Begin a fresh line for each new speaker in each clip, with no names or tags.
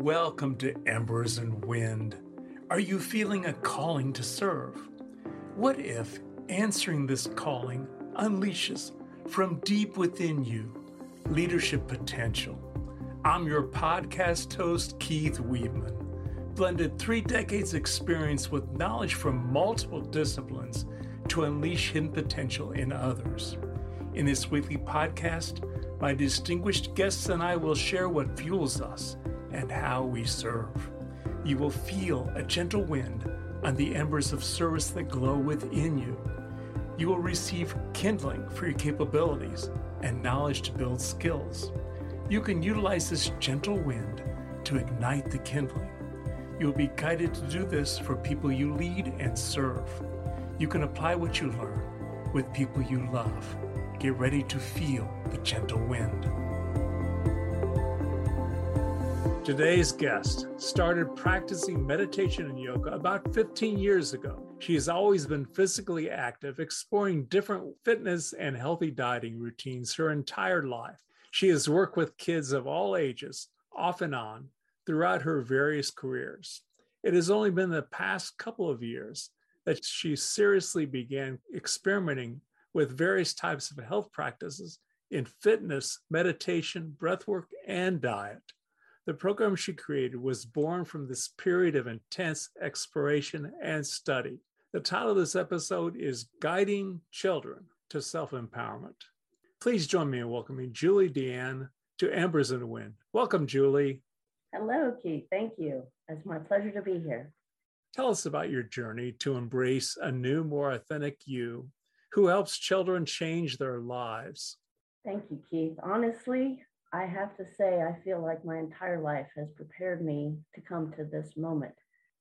Welcome to Embers and Wind. Are you feeling a calling to serve? What if answering this calling unleashes from deep within you leadership potential? I'm your podcast host, Keith Weedman. Blended three decades experience with knowledge from multiple disciplines to unleash hidden potential in others. In this weekly podcast, my distinguished guests and I will share what fuels us and how we serve. You will feel a gentle wind on the embers of service that glow within you. You will receive kindling for your capabilities and knowledge to build skills. You can utilize this gentle wind to ignite the kindling. You will be guided to do this for people you lead and serve. You can apply what you learn with people you love. Get ready to feel the gentle wind. Today's guest started practicing meditation and yoga about 15 years ago. She has always been physically active, exploring different fitness and healthy dieting routines her entire life. She has worked with kids of all ages, off and on, throughout her various careers. It has only been the past couple of years that she seriously began experimenting with various types of health practices in fitness, meditation, breathwork, and diet. The program she created was born from this period of intense exploration and study. The title of this episode is Guiding Children to Self Empowerment. Please join me in welcoming Julie Deanne to Embers in the Wind. Welcome, Julie.
Hello, Keith. Thank you. It's my pleasure to be here.
Tell us about your journey to embrace a new, more authentic you who helps children change their lives.
Thank you, Keith. Honestly, I have to say, I feel like my entire life has prepared me to come to this moment.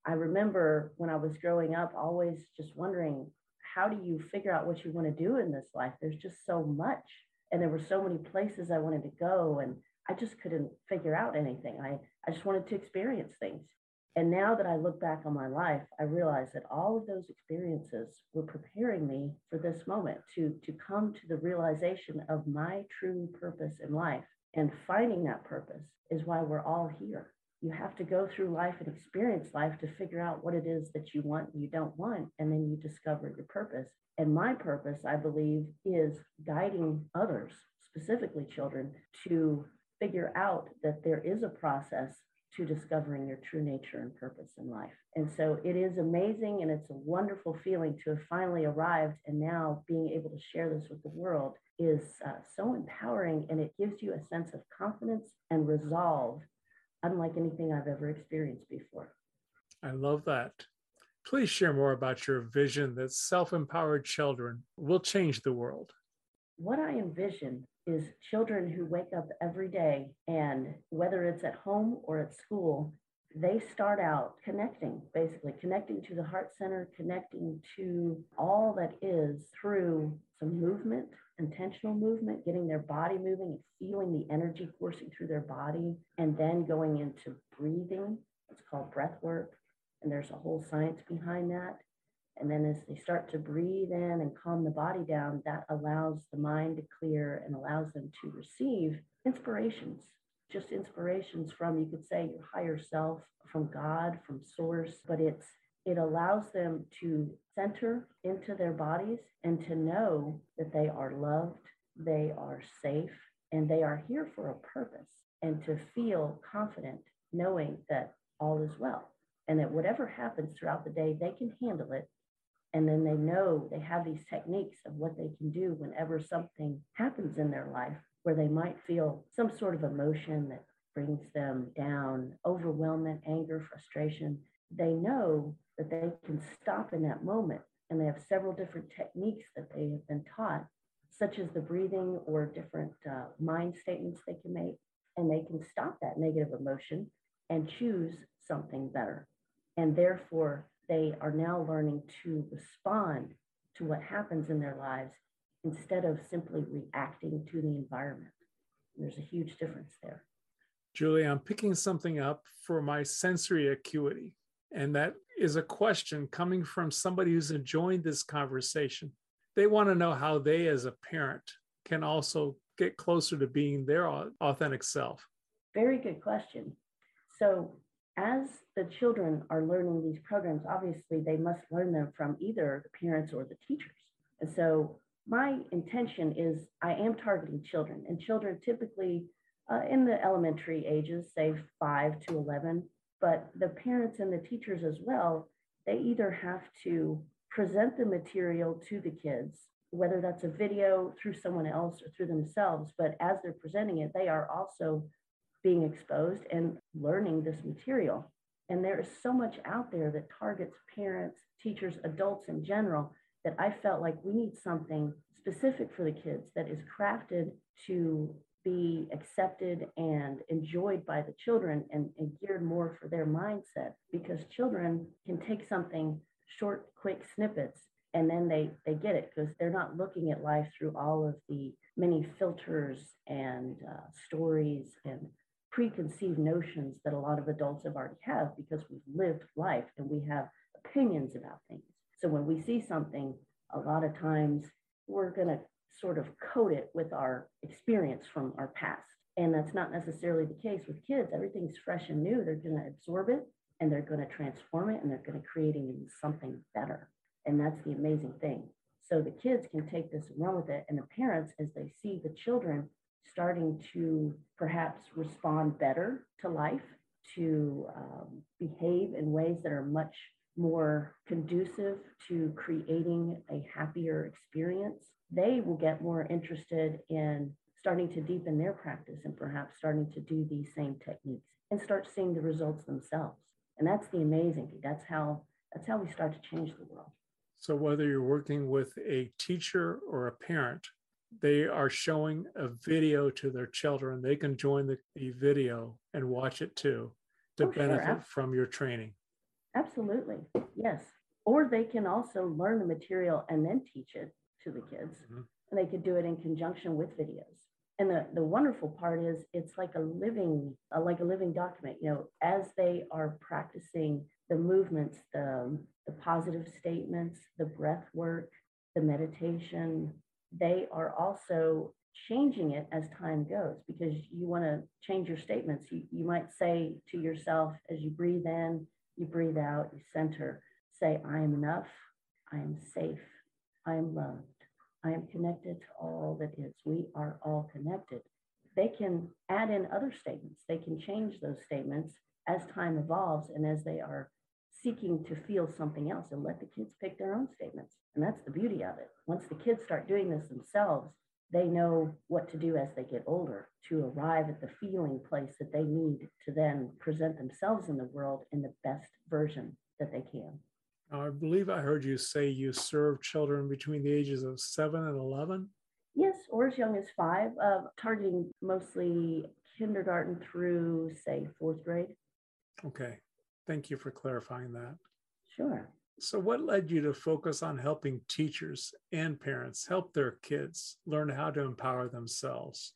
I remember when I was growing up, always just wondering, how do you figure out what you want to do in this life? There's just so much. And there were so many places I wanted to go, and I just couldn't figure out anything. I, I just wanted to experience things. And now that I look back on my life, I realize that all of those experiences were preparing me for this moment to, to come to the realization of my true purpose in life and finding that purpose is why we're all here. You have to go through life and experience life to figure out what it is that you want and you don't want. And then you discover your purpose. And my purpose, I believe, is guiding others, specifically children, to figure out that there is a process to discovering your true nature and purpose in life. And so it is amazing and it's a wonderful feeling to have finally arrived and now being able to share this with the world is uh, so empowering and it gives you a sense of confidence and resolve unlike anything I've ever experienced before.
I love that. Please share more about your vision that self empowered children will change the world.
What I envision is children who wake up every day and whether it's at home or at school, they start out connecting, basically connecting to the heart center, connecting to all that is through some movement, intentional movement, getting their body moving and feeling the energy coursing through their body, and then going into breathing. It's called breath work. And there's a whole science behind that. And then as they start to breathe in and calm the body down, that allows the mind to clear and allows them to receive inspirations, just inspirations from, you could say, your higher self, from God, from source, but it's it allows them to center into their bodies and to know that they are loved, they are safe, and they are here for a purpose, and to feel confident knowing that all is well and that whatever happens throughout the day, they can handle it and then they know they have these techniques of what they can do whenever something happens in their life where they might feel some sort of emotion that brings them down, overwhelmment, anger, frustration. They know that they can stop in that moment. And they have several different techniques that they have been taught, such as the breathing or different uh, mind statements they can make. And they can stop that negative emotion and choose something better. And therefore, they are now learning to respond to what happens in their lives instead of simply reacting to the environment. There's a huge difference there.
Julie, I'm picking something up for my sensory acuity. And that is a question coming from somebody who's enjoying this conversation. They want to know how they, as a parent, can also get closer to being their authentic self.
Very good question. So as the children are learning these programs, obviously they must learn them from either the parents or the teachers. And so my intention is I am targeting children, and children typically uh, in the elementary ages, say five to 11, but the parents and the teachers as well, they either have to present the material to the kids, whether that's a video through someone else or through themselves, but as they're presenting it, they are also being exposed and learning this material. And there is so much out there that targets parents, teachers, adults in general that I felt like we need something specific for the kids that is crafted to be accepted and enjoyed by the children and, and, geared more for their mindset because children can take something short quick snippets and then they they get it because they're not looking at life through all of the many filters and uh, stories and preconceived notions that a lot of adults have already have because we've lived life and we have opinions about things so when we see something a lot of times we're going to sort of coat it with our experience from our past. And that's not necessarily the case with kids. Everything's fresh and new. They're going to absorb it and they're going to transform it and they're going to create something better. And that's the amazing thing. So the kids can take this and run with it. And the parents, as they see the children starting to perhaps respond better to life, to um, behave in ways that are much more conducive to creating a happier experience, they will get more interested in starting to deepen their practice and perhaps starting to do these same techniques and start seeing the results themselves. And that's the amazing thing. That's how that's how we start to change the world.
So whether you're working with a teacher or a parent, they are showing a video to their children. They can join the, the video and watch it too to oh, benefit sure. from your training.
Absolutely. Yes. Or they can also learn the material and then teach it to the kids. Mm-hmm. And they could do it in conjunction with videos. And the, the wonderful part is it's like a living, uh, like a living document, you know, as they are practicing the movements, the, the positive statements, the breath work, the meditation, they are also changing it as time goes because you want to change your statements. You, you might say to yourself as you breathe in, you breathe out, you center, say, I am enough, I am safe, I am loved, I am connected to all that is. We are all connected. They can add in other statements, they can change those statements as time evolves and as they are seeking to feel something else and let the kids pick their own statements. And that's the beauty of it. Once the kids start doing this themselves, they know what to do as they get older to arrive at the feeling place that they need to then present themselves in the world in the best version that they can.
I believe I heard you say you serve children between the ages of seven and 11.
Yes, or as young as five, uh, targeting mostly kindergarten through, say, fourth grade.
Okay. Thank you for clarifying that.
Sure.
So, what led you to focus on helping teachers and parents help their kids learn how to empower themselves?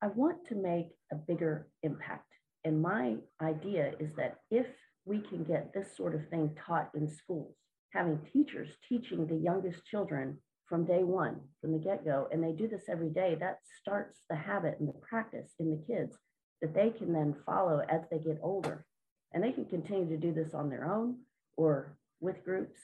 I want to make a bigger impact. And my idea is that if we can get this sort of thing taught in schools, having teachers teaching the youngest children from day one, from the get go, and they do this every day, that starts the habit and the practice in the kids that they can then follow as they get older. And they can continue to do this on their own or with groups,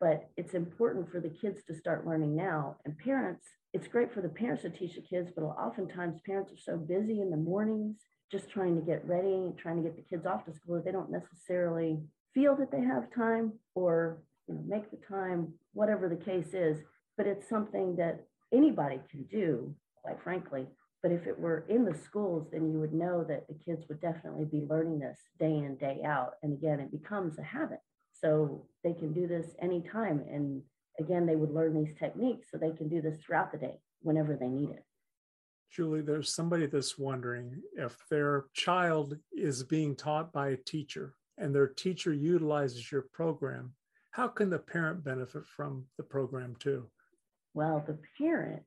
but it's important for the kids to start learning now. And parents, it's great for the parents to teach the kids, but oftentimes parents are so busy in the mornings just trying to get ready, and trying to get the kids off to school that they don't necessarily feel that they have time or you know, make the time, whatever the case is. But it's something that anybody can do, quite frankly. But if it were in the schools, then you would know that the kids would definitely be learning this day in, day out. And again, it becomes a habit. So they can do this anytime. And again, they would learn these techniques so they can do this throughout the day whenever they need it.
Julie, there's somebody that's wondering if their child is being taught by a teacher and their teacher utilizes your program, how can the parent benefit from the program too?
Well, the parent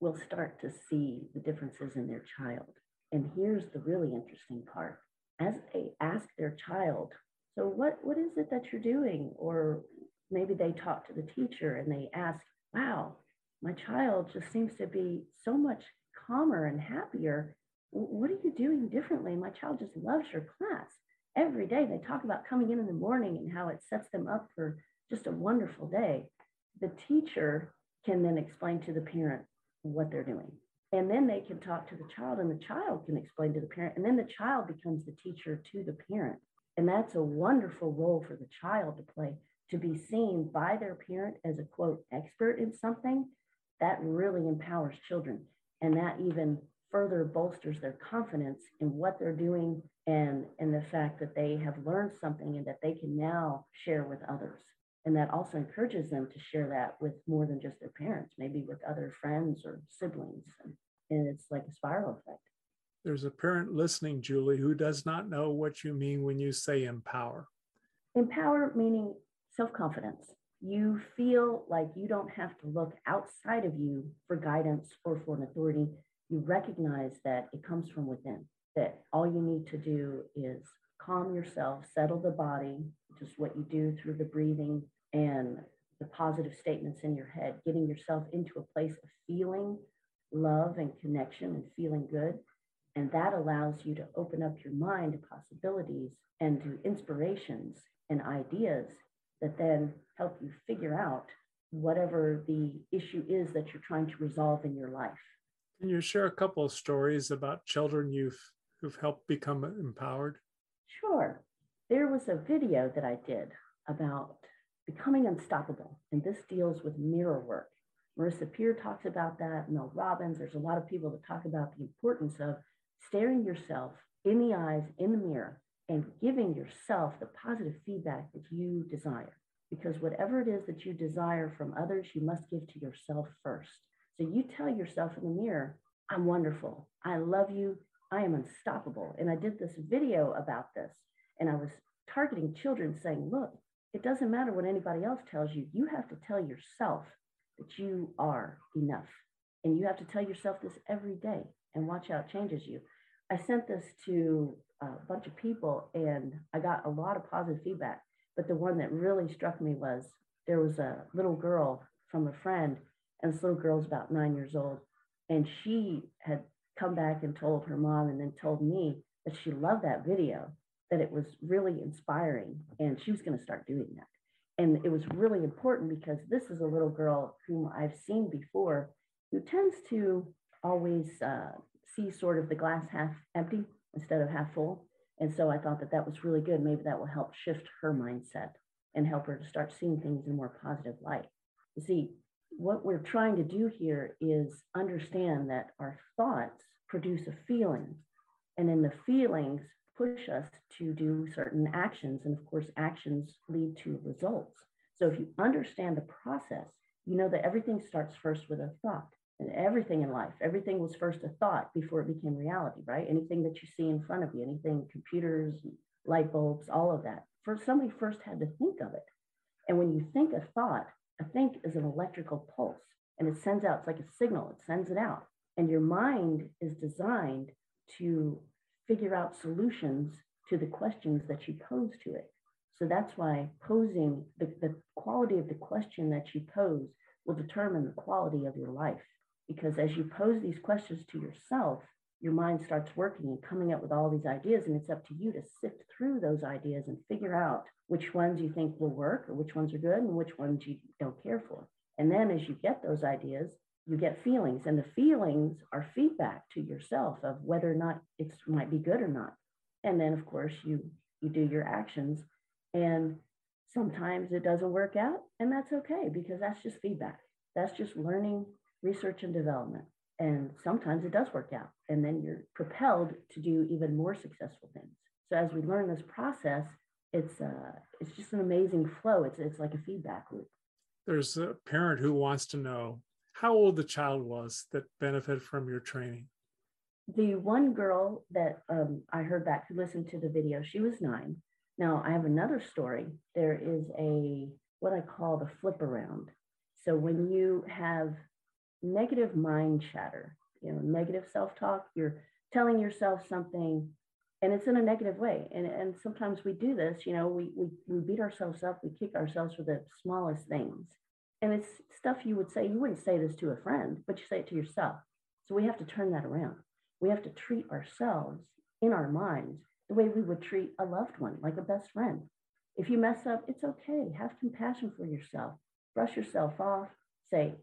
will start to see the differences in their child. And here's the really interesting part. As they ask their child so what, what is it that you're doing? Or maybe they talk to the teacher and they ask, wow, my child just seems to be so much calmer and happier. What are you doing differently? My child just loves your class. every day they talk about coming in in the morning and how it sets them up for just a wonderful day. The teacher can then explain to the parent what they're doing. And then they can talk to the child, and the child can explain to the parent. And then the child becomes the teacher to the parent. And that's a wonderful role for the child to play to be seen by their parent as a quote expert in something. That really empowers children. And that even further bolsters their confidence in what they're doing and, and the fact that they have learned something and that they can now share with others. And that also encourages them to share that with more than just their parents, maybe with other friends or siblings. And, and it's like a spiral effect.
There's a parent listening, Julie, who does not know what you mean when you say empower.
Empower meaning self confidence. You feel like you don't have to look outside of you for guidance or for an authority. You recognize that it comes from within, that all you need to do is calm yourself, settle the body, just what you do through the breathing and the positive statements in your head, getting yourself into a place of feeling love and connection and feeling good. And that allows you to open up your mind to possibilities and to inspirations and ideas that then help you figure out whatever the issue is that you're trying to resolve in your life.
Can you share a couple of stories about children you've who've helped become empowered?
Sure. There was a video that I did about becoming unstoppable, and this deals with mirror work. Marissa Peer talks about that, Mel Robbins. There's a lot of people that talk about the importance of staring yourself in the eyes, in the mirror, and giving yourself the positive feedback that you desire. Because whatever it is that you desire from others, you must give to yourself first. So you tell yourself in the mirror, I'm wonderful. I love you. I am unstoppable. And I did this video about this, and I was targeting children saying, look, it doesn't matter what anybody else tells you. You have to tell yourself that you are enough. And you have to tell yourself this every day and watch how it changes you. I sent this to a bunch of people and I got a lot of positive feedback. But the one that really struck me was there was a little girl from a friend, and this little girl's about nine years old. And she had come back and told her mom and then told me that she loved that video, that it was really inspiring, and she was going to start doing that. And it was really important because this is a little girl whom I've seen before who tends to always uh, see sort of the glass half empty instead of half full. And so I thought that that was really good. Maybe that will help shift her mindset and help her to start seeing things in a more positive light. You see, what we're trying to do here is understand that our thoughts produce a feeling, and then the feelings push us to do certain actions. And of course, actions lead to results. So if you understand the process, you know that everything starts first with a thought and everything in life. Everything was first a thought before it became reality, right? Anything that you see in front of you, anything, computers, light bulbs, all of that. Somebody first had to think of it. And when you think a thought, a think is an electrical pulse and it sends out, it's like a signal, it sends it out. And your mind is designed to figure out solutions to the questions that you pose to it. So that's why posing the, the quality of the question that you pose will determine the quality of your life because as you pose these questions to yourself, your mind starts working and coming up with all these ideas. And it's up to you to sift through those ideas and figure out which ones you think will work or which ones are good and which ones you don't care for. And then as you get those ideas, you get feelings, and the feelings are feedback to yourself of whether or not it might be good or not. And then, of course, you you do your actions, and sometimes it doesn't work out, and that's okay because that's just feedback. That's just learning research and development. And sometimes it does work out, and then you're propelled to do even more successful things. So as we learn this process, it's uh, it's just an amazing flow. It's it's like a feedback loop.
There's a parent who wants to know how old the child was that benefited from your training.
The one girl that um, I heard back who listened to the video, she was nine. Now I have another story. There is a what I call the flip around. So when you have negative mind chatter, you know, negative self-talk. You're telling yourself something and it's in a negative way. And, and sometimes we do this, you know, we, we, we beat ourselves up, we kick ourselves for the smallest things. And it's stuff you would say, you wouldn't say this to a friend, but you say it to yourself. So we have to turn that around. We have to treat ourselves in our minds the way we would treat a loved one, like a best friend. If you mess up, it's okay. Have compassion for yourself. Brush yourself off. Say,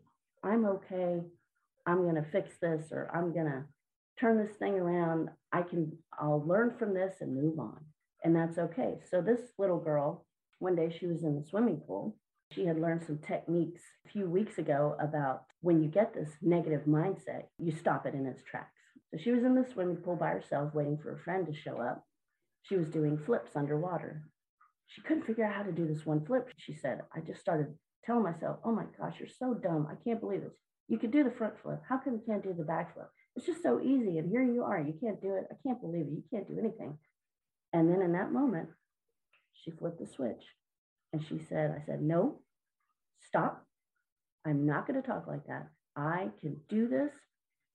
I'm okay. I'm going to fix this or I'm going to turn this thing around. I can, I'll learn from this and move on. And that's okay. So this little girl, one day she was in the swimming pool. She had learned some techniques a few weeks ago about when you get this negative mindset, you stop it in its tracks. So she was in the swimming pool by herself, waiting for a friend to show up. She was doing flips underwater. She couldn't figure out how to do this one flip. She said, I just started telling myself, oh my gosh, you're so dumb. I can't believe this. You could do the front flip. How come you can't do the back flip? It's just so easy. And here you are. You can't do it. I can't believe it. You can't do anything. And then in that moment, she flipped the switch and she said, I said, no, stop. I'm not going to talk like that. I can do this.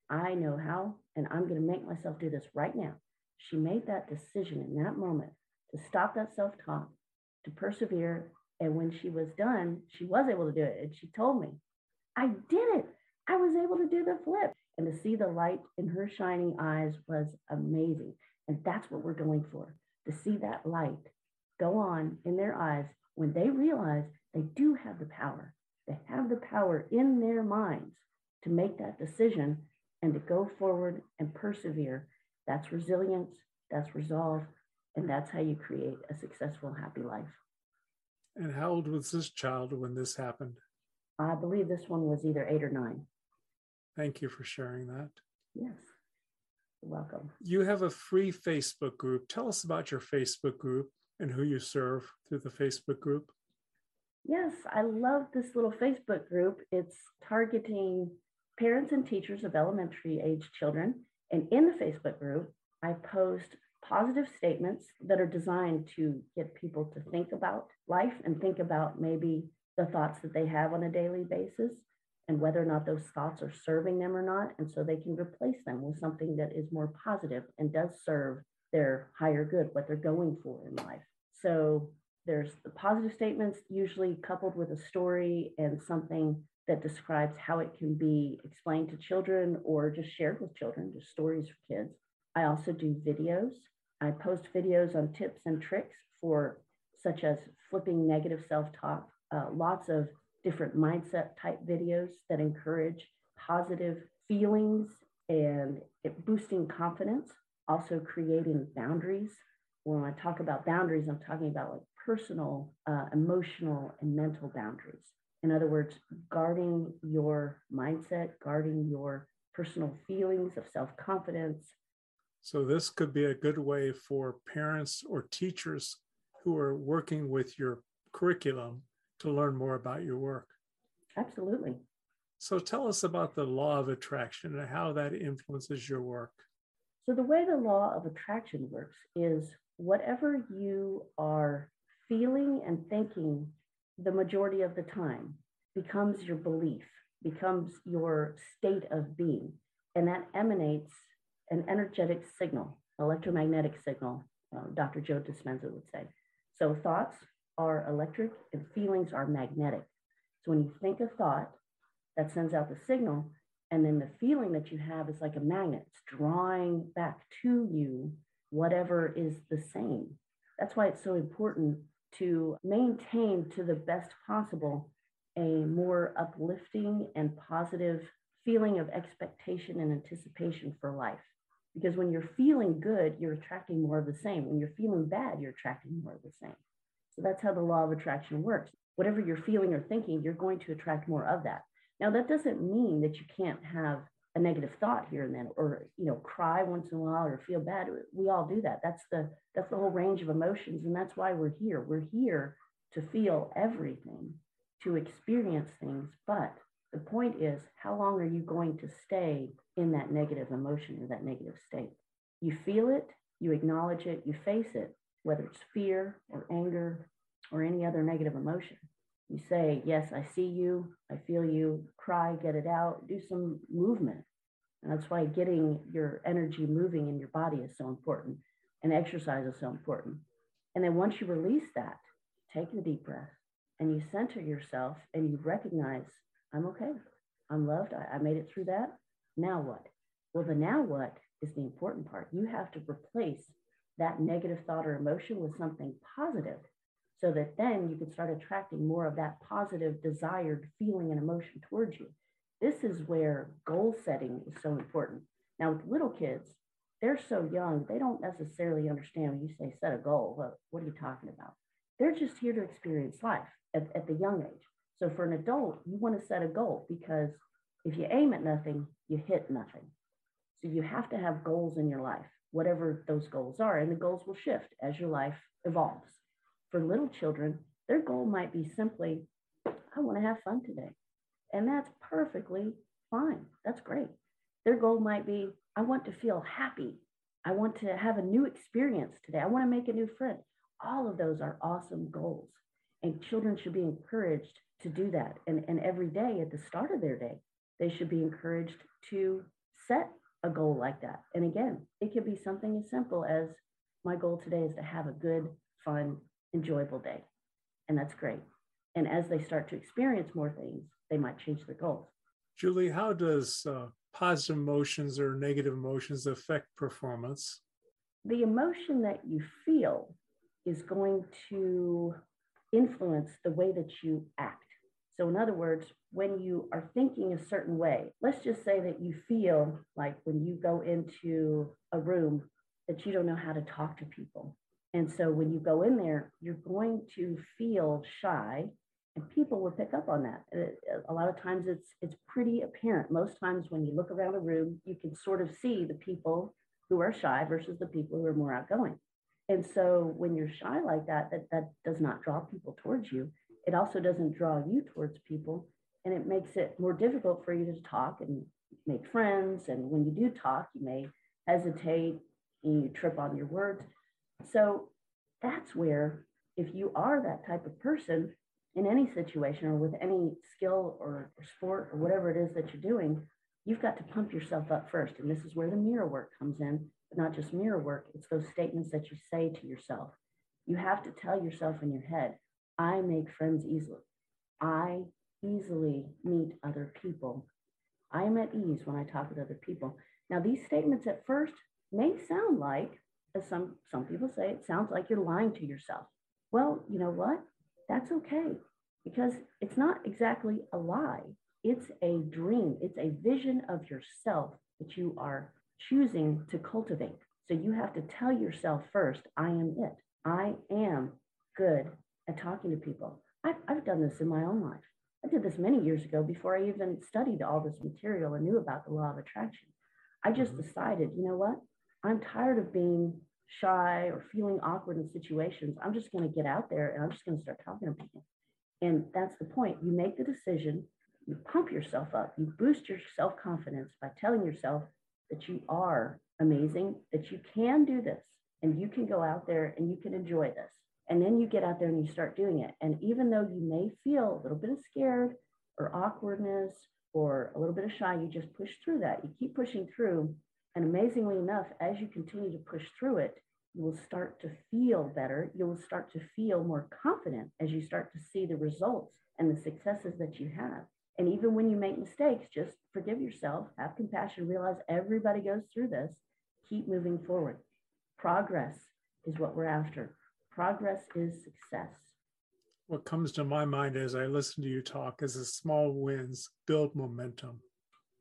I know how, and I'm going to make myself do this right now. She made that decision in that moment to stop that self talk, to persevere. And when she was done, she was able to do it. And she told me, I did it. I was able to do the flip. And to see the light in her shining eyes was amazing. And that's what we're going for to see that light go on in their eyes when they realize they do have the power. They have the power in their minds to make that decision and to go forward and persevere. That's resilience, that's resolve, and that's how you create a successful, happy life.
And how old was this child when this happened?
I believe this one was either eight or nine.
Thank you for sharing that.
Yes. You're welcome.
You have a free Facebook group. Tell us about your Facebook group and who you serve through the Facebook group.
Yes, I love this little Facebook group. It's targeting parents and teachers of elementary age children. And in the Facebook group, I post positive statements that are designed to get people to think about life and think about maybe the thoughts that they have on a daily basis and whether or not those thoughts are serving them or not. And so they can replace them with something that is more positive and does serve their higher good, what they're going for in life. So there's the positive statements, usually coupled with a story and something that describes how it can be explained to children or just shared with children, just stories for kids. I also do videos. I post videos on tips and tricks for such as flipping negative self-talk, uh, lots of different mindset type videos that encourage positive feelings and boosting confidence, also creating boundaries. When I talk about boundaries, I'm talking about like personal, uh, emotional, and mental boundaries. In other words, guarding your mindset, guarding your personal feelings of self confidence.
So, this could be a good way for parents or teachers who are working with your curriculum to learn more about your work.
Absolutely.
So tell us about the law of attraction and how that influences your work.
So, the way the law of attraction works is whatever you are feeling and thinking the majority of the time becomes your belief, becomes your state of being. And that emanates an energetic signal, electromagnetic signal, uh, Dr. Joe Dispenza would say. So, thoughts are electric and feelings are magnetic. So when you think a thought, that sends out the signal, and then the feeling that you have is like a magnet, it's drawing back to you whatever is the same. That's why it's so important to maintain to the best possible a more uplifting and positive feeling of expectation and anticipation for life. Because when you're feeling good, you're attracting more of the same. When you're feeling bad, you're attracting more of the same. So that's how the law of attraction works. Whatever you're feeling or thinking, you're going to attract more of that. Now, that doesn't mean that you can't have a negative thought here and then or you know cry once in a while or feel bad we all do that that's the that's the whole range of emotions and that's why we're here we're here to feel everything to experience things but the point is how long are you going to stay in that negative emotion or that negative state you feel it you acknowledge it you face it whether it's fear or anger or any other negative emotion. You say, Yes, I see you, I feel you, cry, get it out, do some movement. And that's why getting your energy moving in your body is so important and exercise is so important. And then once you release that, take a deep breath and you center yourself and you recognize, I'm okay. I'm loved. I, I made it through that. Now what? Well, the now what is the important part. You have to replace that negative thought or emotion with something positive so that then you can start attracting more of that positive desired feeling and emotion towards you. This is where goal setting is so important. Now, with little kids, they're so young, they don't necessarily understand when you say set a goal. Well, what are you talking about? They're just here to experience life at, at the young age. So for an adult, you want to set a goal because if you aim at nothing, you hit nothing. So you have to have goals in your life, whatever those goals are, and the goals will shift as your life evolves. For little children, their goal might be simply, I want to have fun today. And that's perfectly fine. That's great. Their goal might be, I want to feel happy. I want to have a new experience today. I want to make a new friend. All of those are awesome goals. And children should be encouraged to do that. And, and every day at the start of their day, they should be encouraged to set a goal like that. And again, it could be something as simple as my goal today is to have a good, fun, enjoyable day. And that's great. And as they start to experience more things, they might change their goals.
Julie, how does uh, positive emotions or negative emotions affect performance?
The emotion that you feel is going to influence the way that you act. So, in other words, when you are thinking a certain way, let's just say that you feel like when you go into a room that you don't know how to talk to people. And so when you go in there, you're going to feel shy and people will pick up on that. Uh, uh, a lot of times it's it's pretty apparent. Most times when you look around a room, you can sort of see the people who are shy versus the people who are more outgoing. And so when you're shy like that, that, that does not draw people towards you. It also doesn't draw you towards people. And it makes it more difficult for you to talk and make friends. And when you do talk, you may hesitate and you trip on your words. So that's where, if you are that type of person in any situation or with any skill or, or sport or whatever it is that you're doing, you've got to pump yourself up first. And this is where the mirror work comes in, but not just mirror work, it's those statements that you say to yourself. You have to tell yourself in your head, I make friends easily. I easily meet other people. I am at ease when I talk with other people. Now, these statements at first may sound like, as some, some people say, it sounds like you're lying to yourself. Well, you know what? That's okay because it's not exactly a lie. It's a dream, it's a vision of yourself that you are choosing to cultivate. So you have to tell yourself first, I am it. I am good at talking to people. I've, I've done this in my own life. I did this many years ago before I even studied all this material and knew about the law of attraction. I just mm-hmm. decided, you know what? I'm tired of being shy or feeling awkward in situations. I'm just going to get out there and I'm just going to start talking to people. And that's the point. You make the decision, you pump yourself up, you boost your self confidence by telling yourself that you are amazing, that you can do this, and you can go out there and you can enjoy this. And then you get out there and you start doing it. And even though you may feel a little bit of scared or awkwardness or a little bit of shy, you just push through that. You keep pushing through. And amazingly enough, as you continue to push through it, you will start to feel better. You will start to feel more confident as you start to see the results and the successes that you have. And even when you make mistakes, just forgive yourself, have compassion, realize everybody goes through this, keep moving forward. Progress is what we're after. Progress is success.
What comes to my mind as I listen to you talk is the small wins build momentum.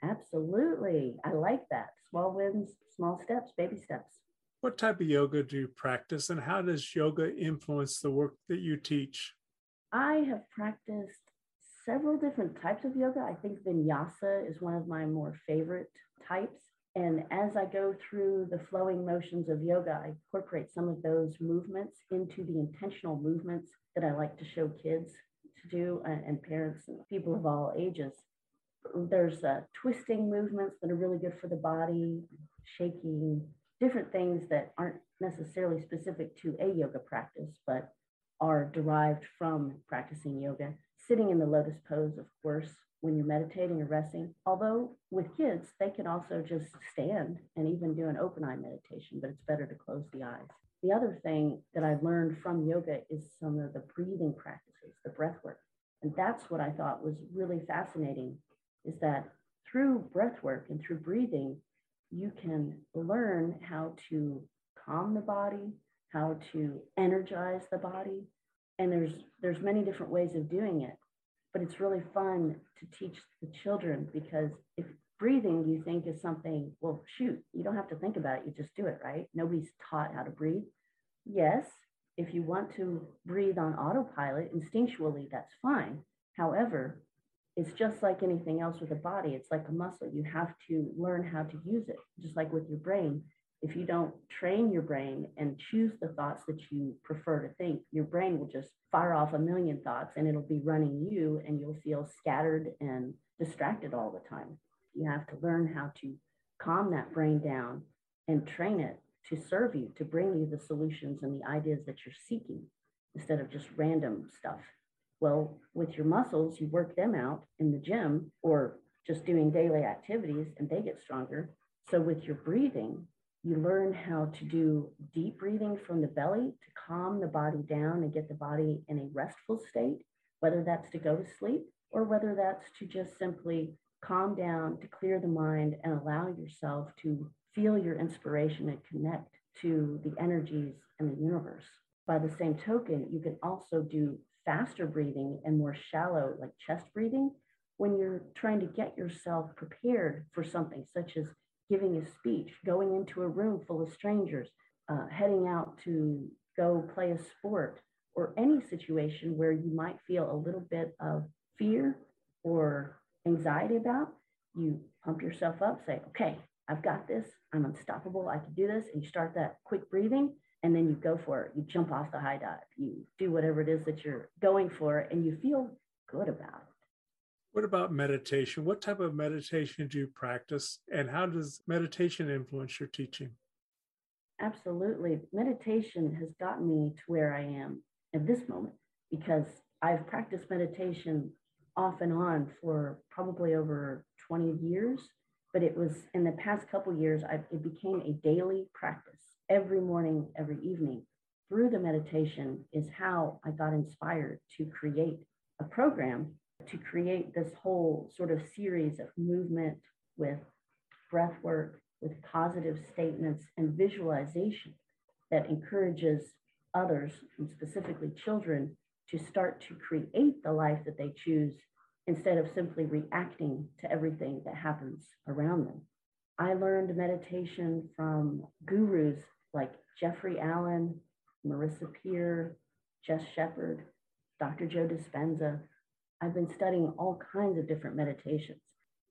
Absolutely. I like that. Small wins, small steps, baby steps.
What type of yoga do you practice and how does yoga influence the work that you teach?
I have practiced several different types of yoga. I think vinyasa is one of my more favorite types. And as I go through the flowing motions of yoga, I incorporate some of those movements into the intentional movements that I like to show kids to do and parents and people of all ages. There's uh, twisting movements that are really good for the body, shaking, different things that aren't necessarily specific to a yoga practice, but are derived from practicing yoga. Sitting in the lotus pose, of course, when you're meditating or resting. Although with kids, they can also just stand and even do an open eye meditation, but it's better to close the eyes. The other thing that I learned from yoga is some of the breathing practices, the breath work. And that's what I thought was really fascinating is that through breath work and through breathing, you can learn how to calm the body, how to energize the body. And there's there's many different ways of doing it, but it's really fun to teach the children because if breathing you think is something, well, shoot, you don't have to think about it, you just do it, right? Nobody's taught how to breathe. Yes, if you want to breathe on autopilot instinctually, that's fine. However, it's just like anything else with the body. It's like a muscle. You have to learn how to use it, just like with your brain. If you don't train your brain and choose the thoughts that you prefer to think, your brain will just fire off a million thoughts and it'll be running you and you'll feel scattered and distracted all the time. You have to learn how to calm that brain down and train it to serve you, to bring you the solutions and the ideas that you're seeking instead of just random stuff. Well, with your muscles, you work them out in the gym or just doing daily activities and they get stronger. So with your breathing, you learn how to do deep breathing from the belly to calm the body down and get the body in a restful state, whether that's to go to sleep or whether that's to just simply calm down, to clear the mind and allow yourself to feel your inspiration and connect to the energies in the universe. By the same token, you can also do faster breathing and more shallow, like chest breathing, when you're trying to get yourself prepared for something such as giving a speech, going into a room full of strangers, uh, heading out to go play a sport, or any situation where you might feel a little bit of fear or anxiety about, you pump yourself up, say, okay, I've got this. I'm unstoppable. I can do this. And you start that quick breathing and then you go for it. You jump off the high dive. You do whatever it is that you're going for and you feel good about it.
What about meditation? What type of meditation do you practice and how does meditation influence your teaching?
Absolutely. Meditation has gotten me to where I am at this moment because I've practiced meditation off and on for probably over 20 years but it was in the past couple years I, it became a daily practice every morning every evening through the meditation is how i got inspired to create a program to create this whole sort of series of movement with breath work with positive statements and visualization that encourages others and specifically children to start to create the life that they choose instead of simply reacting to everything that happens around them. I learned meditation from gurus like Jeffrey Allen, Marissa Peer, Jess Shepard, Dr. Joe Dispenza. I've been studying all kinds of different meditations.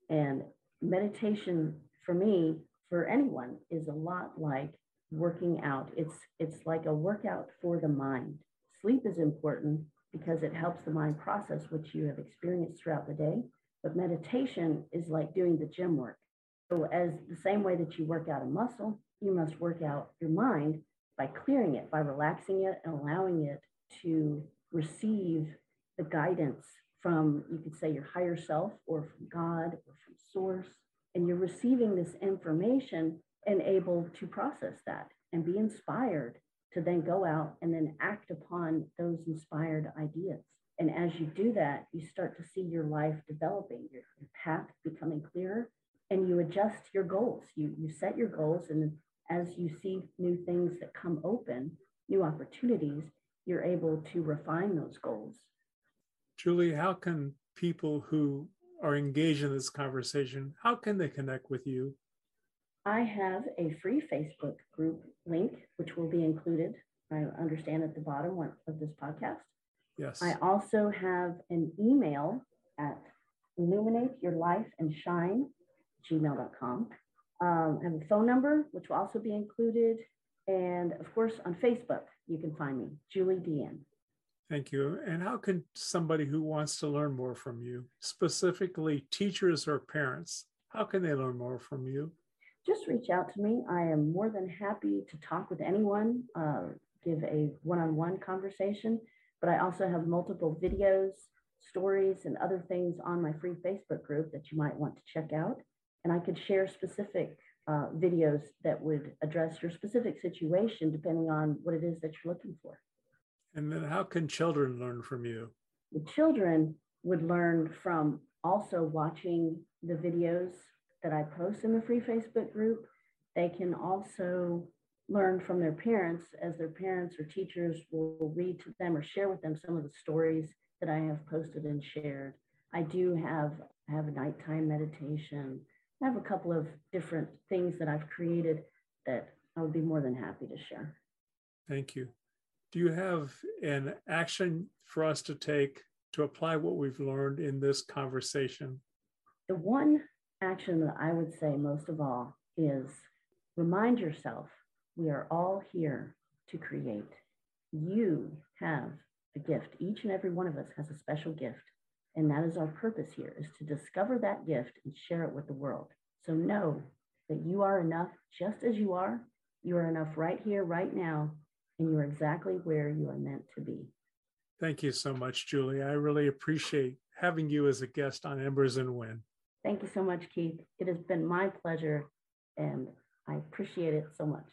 And meditation for me, for anyone, is a lot like working out. It's it's like a workout for the mind. Sleep is important, because it helps the mind process what you have experienced throughout the day. But meditation is like doing the gym work. So, as the same way that you work out a muscle, you must work out your mind by clearing it, by relaxing it and allowing it to receive the guidance from, you could say, your higher self or from God or from source. And you're receiving this information and able to process that and be inspired to then go out and then act upon those inspired ideas. And as you do that, you start to see your life developing, your, your path becoming clearer, and you adjust your goals. You, you set your goals, and as you see new things that come open, new opportunities, you're able to refine those goals.
Julie, how can people who are engaged in this conversation, how can they connect with you?
I have a free Facebook group link, which will be included, I understand, at the bottom of this podcast.
Yes.
I also have an email at illuminate your life and shine gmail.com. Um, I have a phone number, which will also be included. And of course, on Facebook, you can find me, Julie Dean.
Thank you. And how can somebody who wants to learn more from you, specifically teachers or parents, how can they learn more from you?
just reach out to me. I am more than happy to talk with anyone, uh, give a one on one conversation. But I also have multiple videos, stories, and other things on my free Facebook group that you might want to check out. And I could share specific uh, videos that would address your specific situation depending on what it is that you're looking for.
And then, how can children learn from you?
The children would learn from also watching the videos that I post in the free Facebook group. They can also learn from their parents as their parents or teachers will read to them or share with them some of the stories that I have posted and shared. I do have I have a nighttime meditation. I have a couple of different things that I've created that I would be more than happy to share.
Thank you. Do you have an action for us to take to apply what we've learned in this conversation?
The one action that I would say most of all is remind yourself we are all here to create. You have a gift. Each and every one of us has a special gift. And that is our purpose here is to discover that gift and share it with the world. So know that you are enough just as you are. You are enough right here, right now, and you are exactly where you are meant to be.
Thank you so much, Julie. I really appreciate having you as a guest on Embers and Wind.
Thank you so much, Keith. It has been my pleasure, and I appreciate it so much.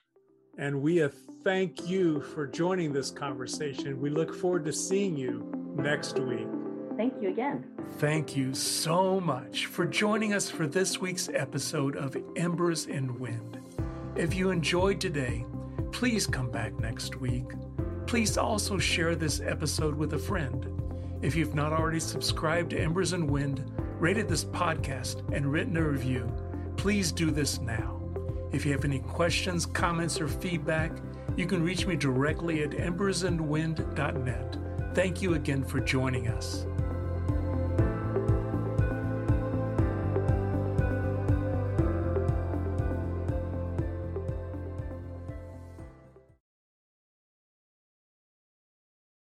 And we thank you for joining this conversation. We look forward to seeing you next week.
Thank you again.
Thank you so much for joining us for this week's episode of Embers and Wind. If you enjoyed today, please come back next week. Please also share this episode with a friend. If you've not already subscribed to Embers and Wind, rated this podcast, and written a review, please do this now. If you have any questions, comments, or feedback, you can reach me directly at embersandwind.net. Thank you again for joining us.